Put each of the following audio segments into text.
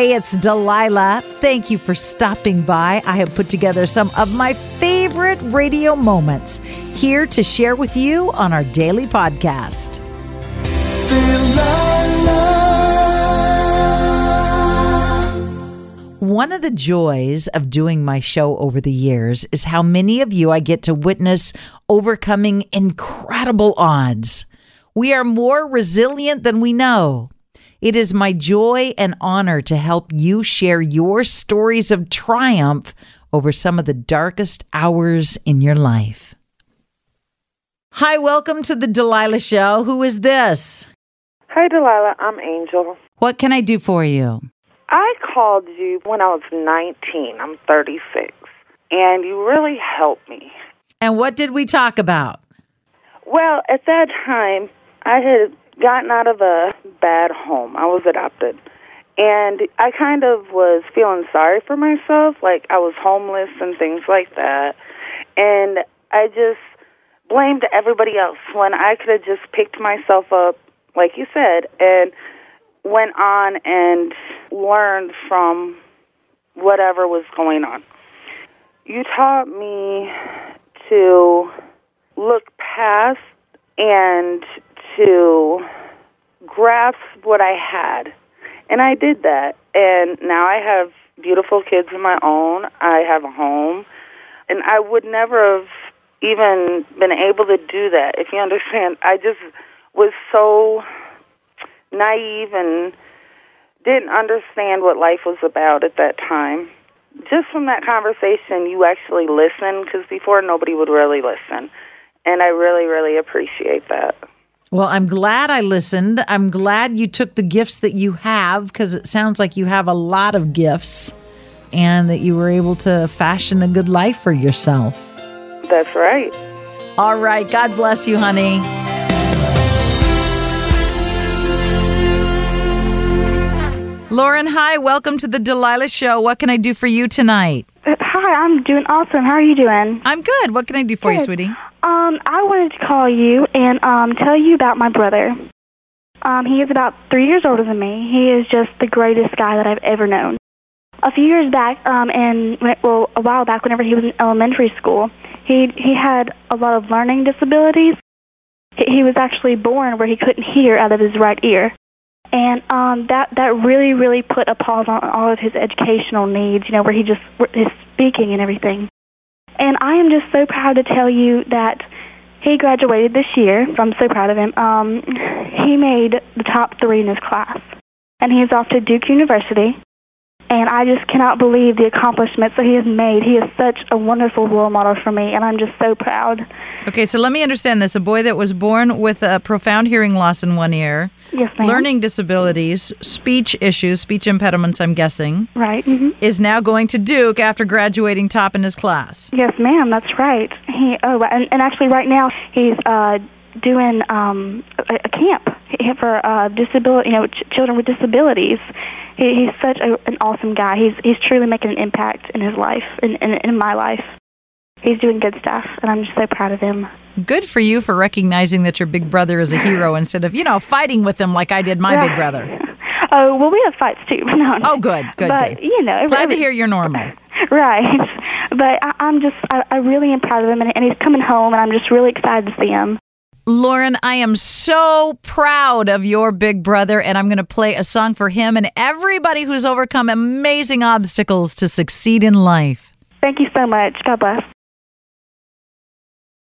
Hey, it's Delilah. Thank you for stopping by. I have put together some of my favorite radio moments here to share with you on our daily podcast. One of the joys of doing my show over the years is how many of you I get to witness overcoming incredible odds. We are more resilient than we know. It is my joy and honor to help you share your stories of triumph over some of the darkest hours in your life. Hi, welcome to the Delilah Show. Who is this? Hi, Delilah. I'm Angel. What can I do for you? I called you when I was 19. I'm 36. And you really helped me. And what did we talk about? Well, at that time, I had gotten out of a bad home. I was adopted. And I kind of was feeling sorry for myself, like I was homeless and things like that. And I just blamed everybody else when I could have just picked myself up, like you said, and went on and learned from whatever was going on. You taught me to look past and to grasp what I had. And I did that. And now I have beautiful kids of my own. I have a home. And I would never have even been able to do that, if you understand. I just was so naive and didn't understand what life was about at that time. Just from that conversation, you actually listened because before nobody would really listen. And I really, really appreciate that. Well, I'm glad I listened. I'm glad you took the gifts that you have because it sounds like you have a lot of gifts and that you were able to fashion a good life for yourself. That's right. All right. God bless you, honey. Lauren, hi. Welcome to the Delilah Show. What can I do for you tonight? Uh, Hi, I'm doing awesome. How are you doing? I'm good. What can I do for you, sweetie? Um, I wanted to call you and um tell you about my brother. Um, he is about three years older than me. He is just the greatest guy that I've ever known. A few years back, um, and well, a while back, whenever he was in elementary school, he he had a lot of learning disabilities. He, he was actually born where he couldn't hear out of his right ear, and um, that that really really put a pause on all of his educational needs. You know, where he just his speaking and everything. And I am just so proud to tell you that he graduated this year. I'm so proud of him. Um, he made the top three in his class, and he is off to Duke University. And I just cannot believe the accomplishments that he has made. He is such a wonderful role model for me, and I'm just so proud. Okay, so let me understand this. A boy that was born with a profound hearing loss in one ear, Yes, ma'am. learning disabilities, speech issues, speech impediments, I'm guessing, Right. hmm is now going to Duke after graduating top in his class. Yes, ma'am. That's right. He oh, and, and actually, right now he's uh, doing um, a, a camp for uh, disability, you know, ch- children with disabilities. He, he's such a, an awesome guy. He's he's truly making an impact in his life, in, in in my life. He's doing good stuff, and I'm just so proud of him. Good for you for recognizing that your big brother is a hero instead of, you know, fighting with him like I did my big brother. Oh well, we have fights too. No, no. Oh, good, good, but good. you know, every- Glad to hear you're normal. Right, but I, I'm just I, I really am proud of him, and, and he's coming home, and I'm just really excited to see him. Lauren, I am so proud of your big brother, and I'm going to play a song for him and everybody who's overcome amazing obstacles to succeed in life. Thank you so much. God bless.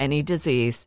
any disease.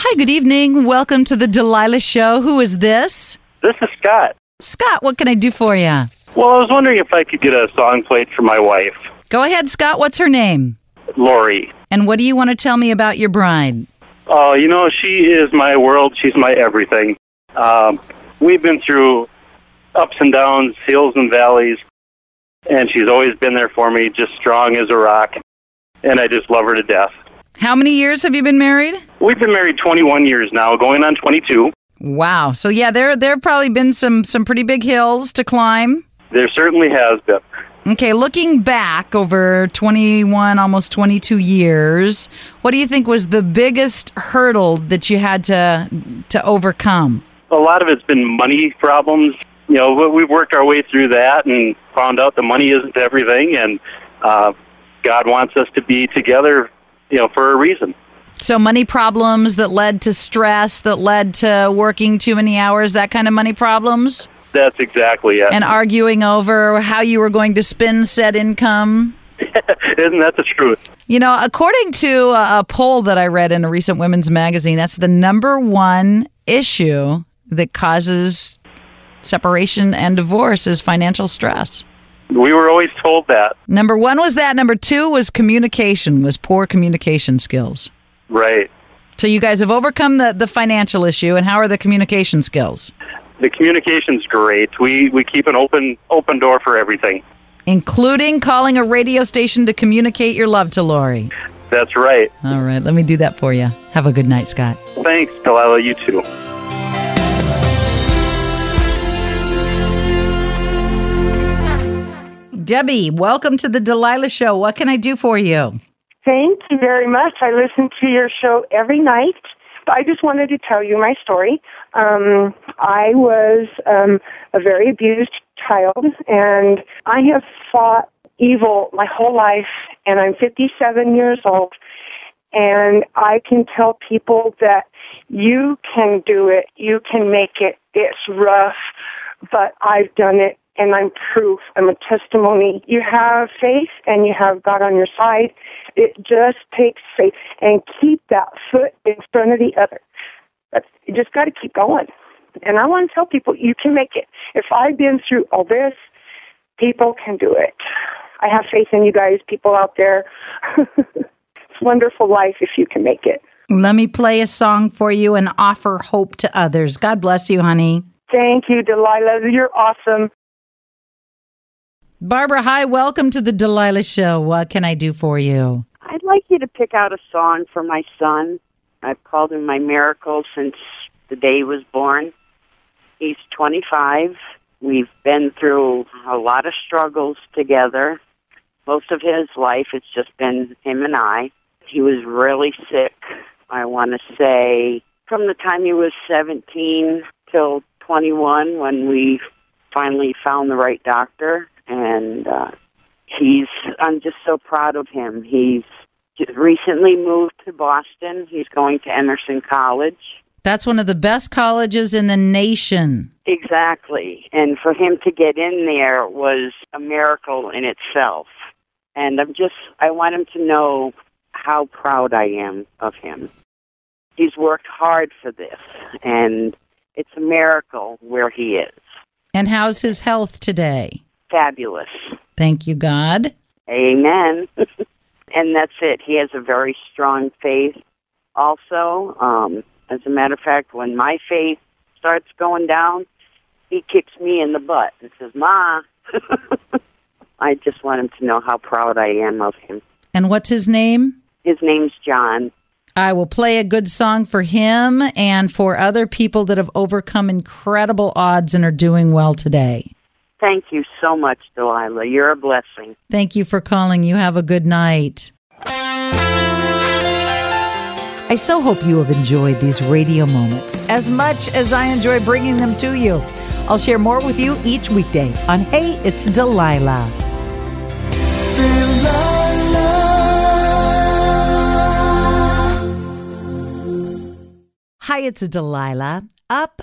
Hi, good evening. Welcome to the Delilah Show. Who is this? This is Scott. Scott, what can I do for you? Well, I was wondering if I could get a song played for my wife, Go ahead, Scott. What's her name? Lori. And what do you want to tell me about your bride? Oh, you know, she is my world. She's my everything. Um, we've been through ups and downs, hills and valleys, and she's always been there for me, just strong as a rock. And I just love her to death. How many years have you been married? We've been married 21 years now, going on 22. Wow. So yeah, there there have probably been some some pretty big hills to climb. There certainly has been. Okay, looking back over 21 almost 22 years, what do you think was the biggest hurdle that you had to to overcome? A lot of it's been money problems. You know, we- we've worked our way through that and found out the money isn't everything, and uh, God wants us to be together, you know, for a reason. So money problems that led to stress, that led to working too many hours, that kind of money problems, That's exactly it. and arguing over how you were going to spend said income. Isn't that the truth? You know, according to a, a poll that I read in a recent women's magazine, that's the number one issue that causes separation and divorce is financial stress. We were always told that. Number one was that. Number two was communication, was poor communication skills. Right. So you guys have overcome the, the financial issue, and how are the communication skills? The communication's great. We we keep an open open door for everything. Including calling a radio station to communicate your love to Lori. That's right. All right, let me do that for you. Have a good night, Scott. Thanks, Delilah. You too. Debbie, welcome to the Delilah Show. What can I do for you? Thank you very much. I listen to your show every night. I just wanted to tell you my story. Um, I was um, a very abused child, and I have fought evil my whole life, and I'm 57 years old. And I can tell people that you can do it, you can make it. It's rough, but I've done it and I'm proof. I'm a testimony. You have faith and you have God on your side. It just takes faith and keep that foot in front of the other. That's, you just got to keep going. And I want to tell people you can make it. If I've been through all this, people can do it. I have faith in you guys, people out there. it's a wonderful life if you can make it. Let me play a song for you and offer hope to others. God bless you, honey. Thank you, Delilah. You're awesome. Barbara, hi, welcome to the Delilah Show. What can I do for you? I'd like you to pick out a song for my son. I've called him my miracle since the day he was born. He's 25. We've been through a lot of struggles together. Most of his life, it's just been him and I. He was really sick, I want to say, from the time he was 17 till 21 when we finally found the right doctor. And uh, he's, I'm just so proud of him. He's recently moved to Boston. He's going to Emerson College. That's one of the best colleges in the nation. Exactly. And for him to get in there was a miracle in itself. And I'm just, I want him to know how proud I am of him. He's worked hard for this, and it's a miracle where he is. And how's his health today? Fabulous. Thank you, God. Amen. and that's it. He has a very strong faith also. Um, as a matter of fact, when my faith starts going down, he kicks me in the butt and says, Ma. I just want him to know how proud I am of him. And what's his name? His name's John. I will play a good song for him and for other people that have overcome incredible odds and are doing well today. Thank you so much, Delilah. You're a blessing. Thank you for calling. You have a good night. I so hope you have enjoyed these radio moments as much as I enjoy bringing them to you. I'll share more with you each weekday on Hey, It's Delilah. Delilah. Hi, it's Delilah. Up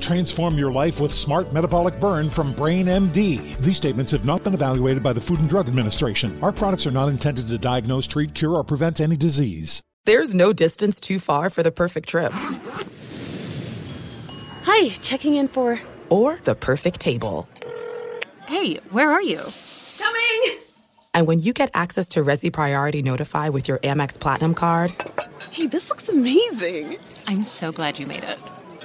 Transform your life with Smart Metabolic Burn from Brain MD. These statements have not been evaluated by the Food and Drug Administration. Our products are not intended to diagnose, treat, cure, or prevent any disease. There's no distance too far for the perfect trip. Hi, checking in for. Or the perfect table. Hey, where are you? Coming! And when you get access to Resy Priority Notify with your Amex Platinum card. Hey, this looks amazing! I'm so glad you made it.